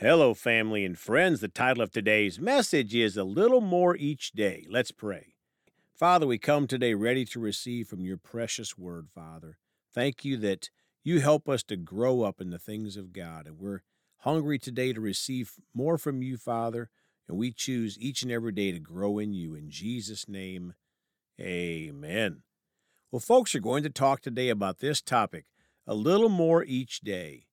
Hello, family and friends. The title of today's message is A Little More Each Day. Let's pray. Father, we come today ready to receive from your precious word, Father. Thank you that you help us to grow up in the things of God. And we're hungry today to receive more from you, Father. And we choose each and every day to grow in you. In Jesus' name, amen. Well, folks are going to talk today about this topic a little more each day.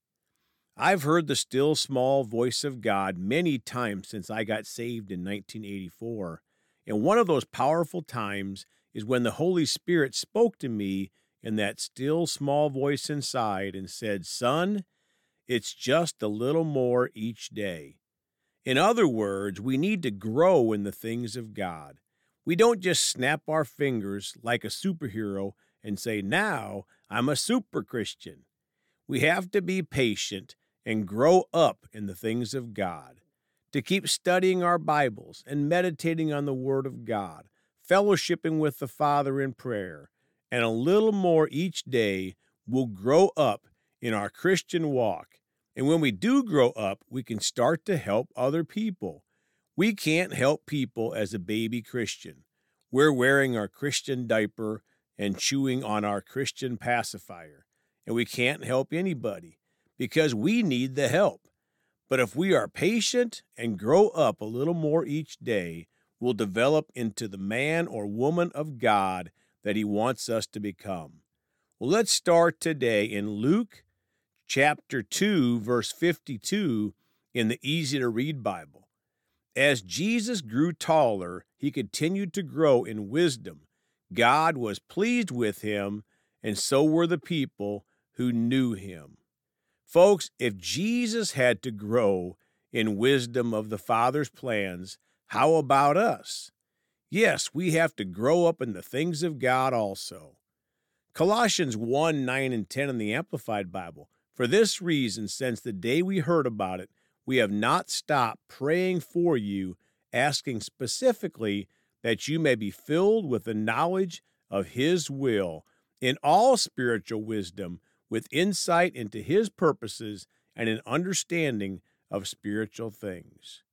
I've heard the still small voice of God many times since I got saved in 1984. And one of those powerful times is when the Holy Spirit spoke to me in that still small voice inside and said, Son, it's just a little more each day. In other words, we need to grow in the things of God. We don't just snap our fingers like a superhero and say, Now I'm a super Christian. We have to be patient and grow up in the things of God, to keep studying our Bibles and meditating on the Word of God, fellowshipping with the Father in prayer, and a little more each day will grow up in our Christian walk. And when we do grow up, we can start to help other people. We can't help people as a baby Christian. We're wearing our Christian diaper and chewing on our Christian pacifier, and we can't help anybody because we need the help. But if we are patient and grow up a little more each day, we'll develop into the man or woman of God that He wants us to become. Well, let's start today in Luke chapter 2, verse 52 in the easy to read Bible. As Jesus grew taller, he continued to grow in wisdom. God was pleased with him, and so were the people who knew him. Folks, if Jesus had to grow in wisdom of the Father's plans, how about us? Yes, we have to grow up in the things of God also. Colossians 1 9 and 10 in the Amplified Bible. For this reason, since the day we heard about it, we have not stopped praying for you, asking specifically that you may be filled with the knowledge of His will in all spiritual wisdom with insight into His purposes and an understanding of spiritual things.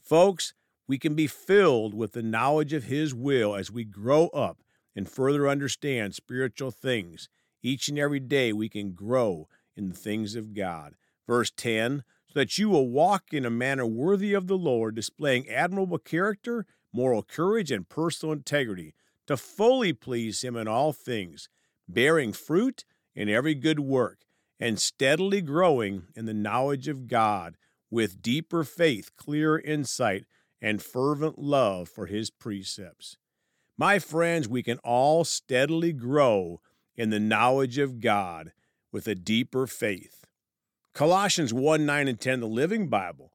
Folks, we can be filled with the knowledge of His will as we grow up and further understand spiritual things. Each and every day we can grow in the things of God. Verse 10 so that you will walk in a manner worthy of the Lord, displaying admirable character, moral courage, and personal integrity, to fully please Him in all things, bearing fruit in every good work, and steadily growing in the knowledge of God with deeper faith, clearer insight, and fervent love for His precepts. My friends, we can all steadily grow in the knowledge of God with a deeper faith. Colossians 1 9 and 10, the Living Bible.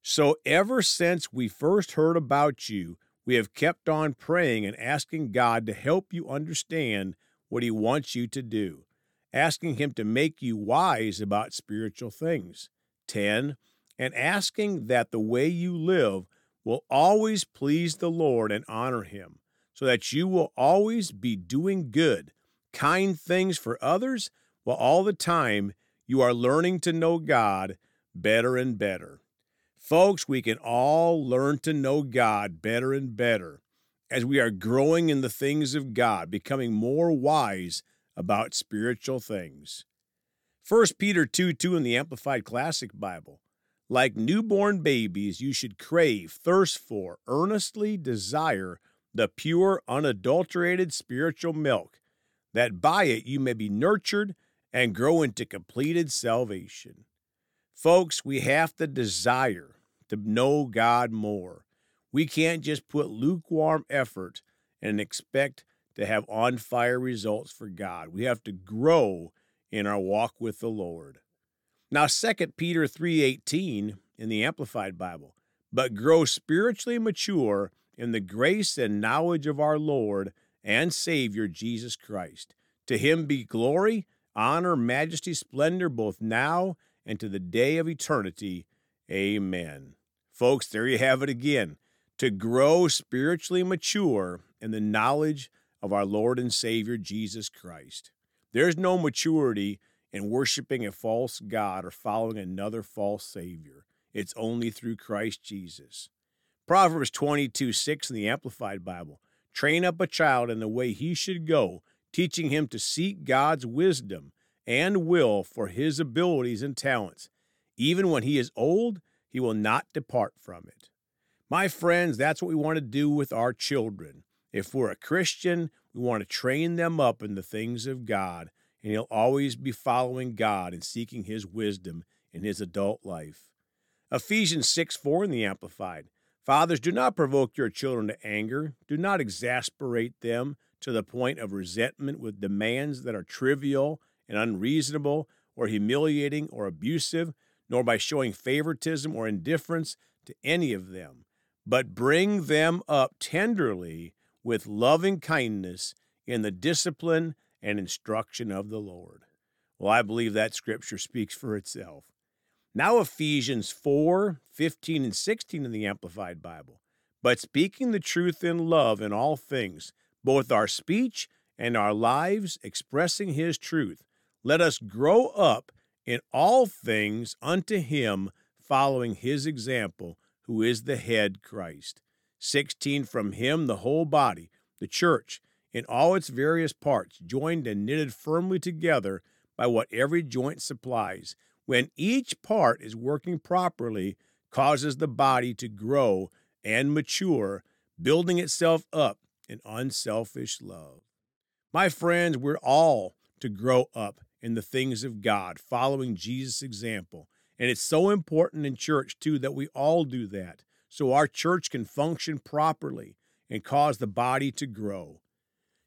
So, ever since we first heard about you, we have kept on praying and asking God to help you understand what He wants you to do asking Him to make you wise about spiritual things. 10. And asking that the way you live will always please the Lord and honor Him, so that you will always be doing good, kind things for others, while all the time you are learning to know God better and better. Folks, we can all learn to know God better and better as we are growing in the things of God, becoming more wise about spiritual things. 1 Peter 2 2 in the Amplified Classic Bible. Like newborn babies, you should crave, thirst for, earnestly desire the pure, unadulterated spiritual milk, that by it you may be nurtured and grow into completed salvation. Folks, we have to desire to know God more. We can't just put lukewarm effort and expect to have on fire results for God. We have to grow in our walk with the Lord. Now 2 Peter 3:18 in the Amplified Bible, but grow spiritually mature in the grace and knowledge of our Lord and Savior Jesus Christ. To him be glory, honor, majesty, splendor both now and to the day of eternity. Amen. Folks, there you have it again. To grow spiritually mature in the knowledge of our Lord and Savior Jesus Christ. There's no maturity in worshiping a false God or following another false Savior. It's only through Christ Jesus. Proverbs 22 6 in the Amplified Bible. Train up a child in the way he should go, teaching him to seek God's wisdom and will for his abilities and talents. Even when he is old, he will not depart from it. My friends, that's what we want to do with our children. If we're a Christian, we want to train them up in the things of God, and he'll always be following God and seeking his wisdom in his adult life. Ephesians 6 4 in the Amplified. Fathers, do not provoke your children to anger. Do not exasperate them to the point of resentment with demands that are trivial and unreasonable or humiliating or abusive, nor by showing favoritism or indifference to any of them, but bring them up tenderly with loving kindness in the discipline and instruction of the Lord. Well, I believe that scripture speaks for itself. Now, Ephesians 4 15 and 16 in the Amplified Bible. But speaking the truth in love in all things, both our speech and our lives expressing his truth, let us grow up in all things unto him, following his example, who is the head Christ. 16 From him, the whole body, the church, in all its various parts, joined and knitted firmly together by what every joint supplies, when each part is working properly, causes the body to grow and mature, building itself up in unselfish love. My friends, we're all to grow up in the things of God, following Jesus' example. And it's so important in church, too, that we all do that so our church can function properly and cause the body to grow.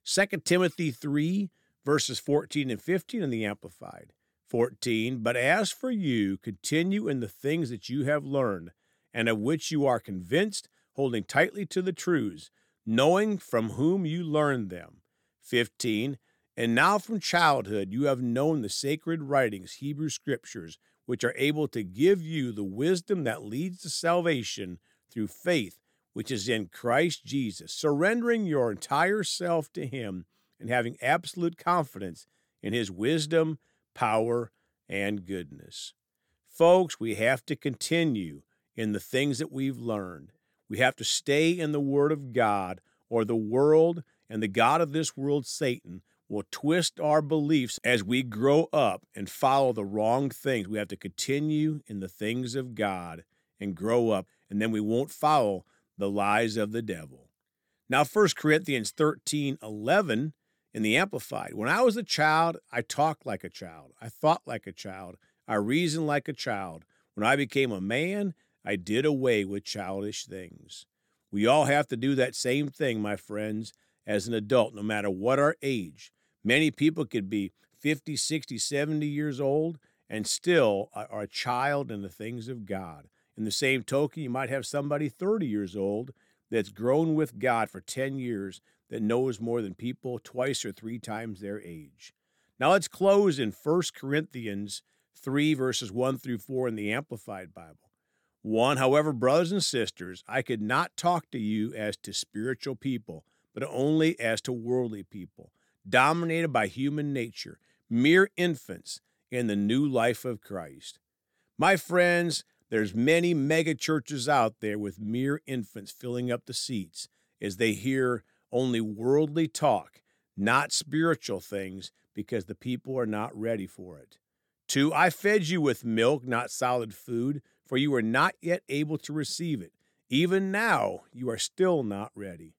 2 Timothy 3, verses 14 and 15 in the Amplified. 14. But as for you, continue in the things that you have learned, and of which you are convinced, holding tightly to the truths, knowing from whom you learned them. 15. And now from childhood you have known the sacred writings, Hebrew scriptures, which are able to give you the wisdom that leads to salvation through faith, which is in Christ Jesus, surrendering your entire self to Him and having absolute confidence in His wisdom, power, and goodness. Folks, we have to continue in the things that we've learned. We have to stay in the Word of God, or the world and the God of this world, Satan, will twist our beliefs as we grow up and follow the wrong things. We have to continue in the things of God and grow up, and then we won't follow the lies of the devil. Now, 1 Corinthians 13 11 in the Amplified. When I was a child, I talked like a child. I thought like a child. I reasoned like a child. When I became a man, I did away with childish things. We all have to do that same thing, my friends, as an adult, no matter what our age. Many people could be 50, 60, 70 years old and still are a child in the things of God. In the same token, you might have somebody 30 years old that's grown with God for 10 years that knows more than people twice or three times their age. Now let's close in 1 Corinthians 3, verses 1 through 4 in the Amplified Bible. 1. However, brothers and sisters, I could not talk to you as to spiritual people, but only as to worldly people dominated by human nature, mere infants in the new life of Christ. My friends, there's many mega churches out there with mere infants filling up the seats as they hear only worldly talk, not spiritual things, because the people are not ready for it. Two, I fed you with milk, not solid food, for you were not yet able to receive it. Even now, you are still not ready.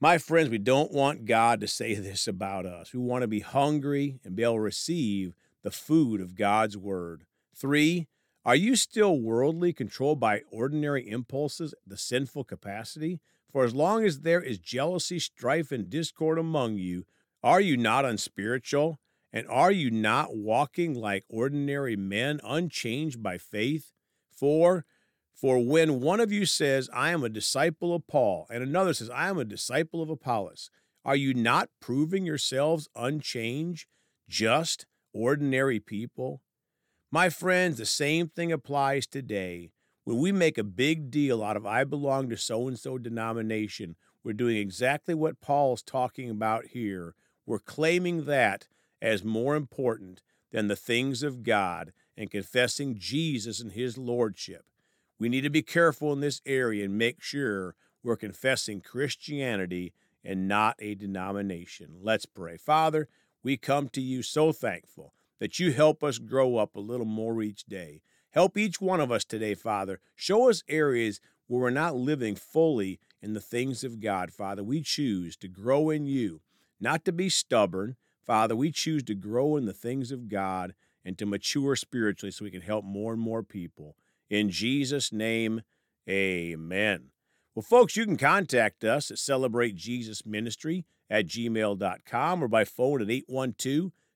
My friends, we don't want God to say this about us. We want to be hungry and be able to receive the food of God's word. Three, are you still worldly, controlled by ordinary impulses, the sinful capacity? For as long as there is jealousy, strife, and discord among you, are you not unspiritual? And are you not walking like ordinary men, unchanged by faith? Four, for when one of you says, I am a disciple of Paul, and another says, I am a disciple of Apollos, are you not proving yourselves unchanged, just, ordinary people? My friends, the same thing applies today. When we make a big deal out of I belong to so and so denomination, we're doing exactly what Paul's talking about here. We're claiming that as more important than the things of God and confessing Jesus and his lordship. We need to be careful in this area and make sure we're confessing Christianity and not a denomination. Let's pray. Father, we come to you so thankful that you help us grow up a little more each day. Help each one of us today, Father. Show us areas where we're not living fully in the things of God, Father. We choose to grow in you, not to be stubborn. Father, we choose to grow in the things of God and to mature spiritually so we can help more and more people. In Jesus' name, amen. Well, folks, you can contact us at Celebrate Ministry at gmail.com or by phone at 812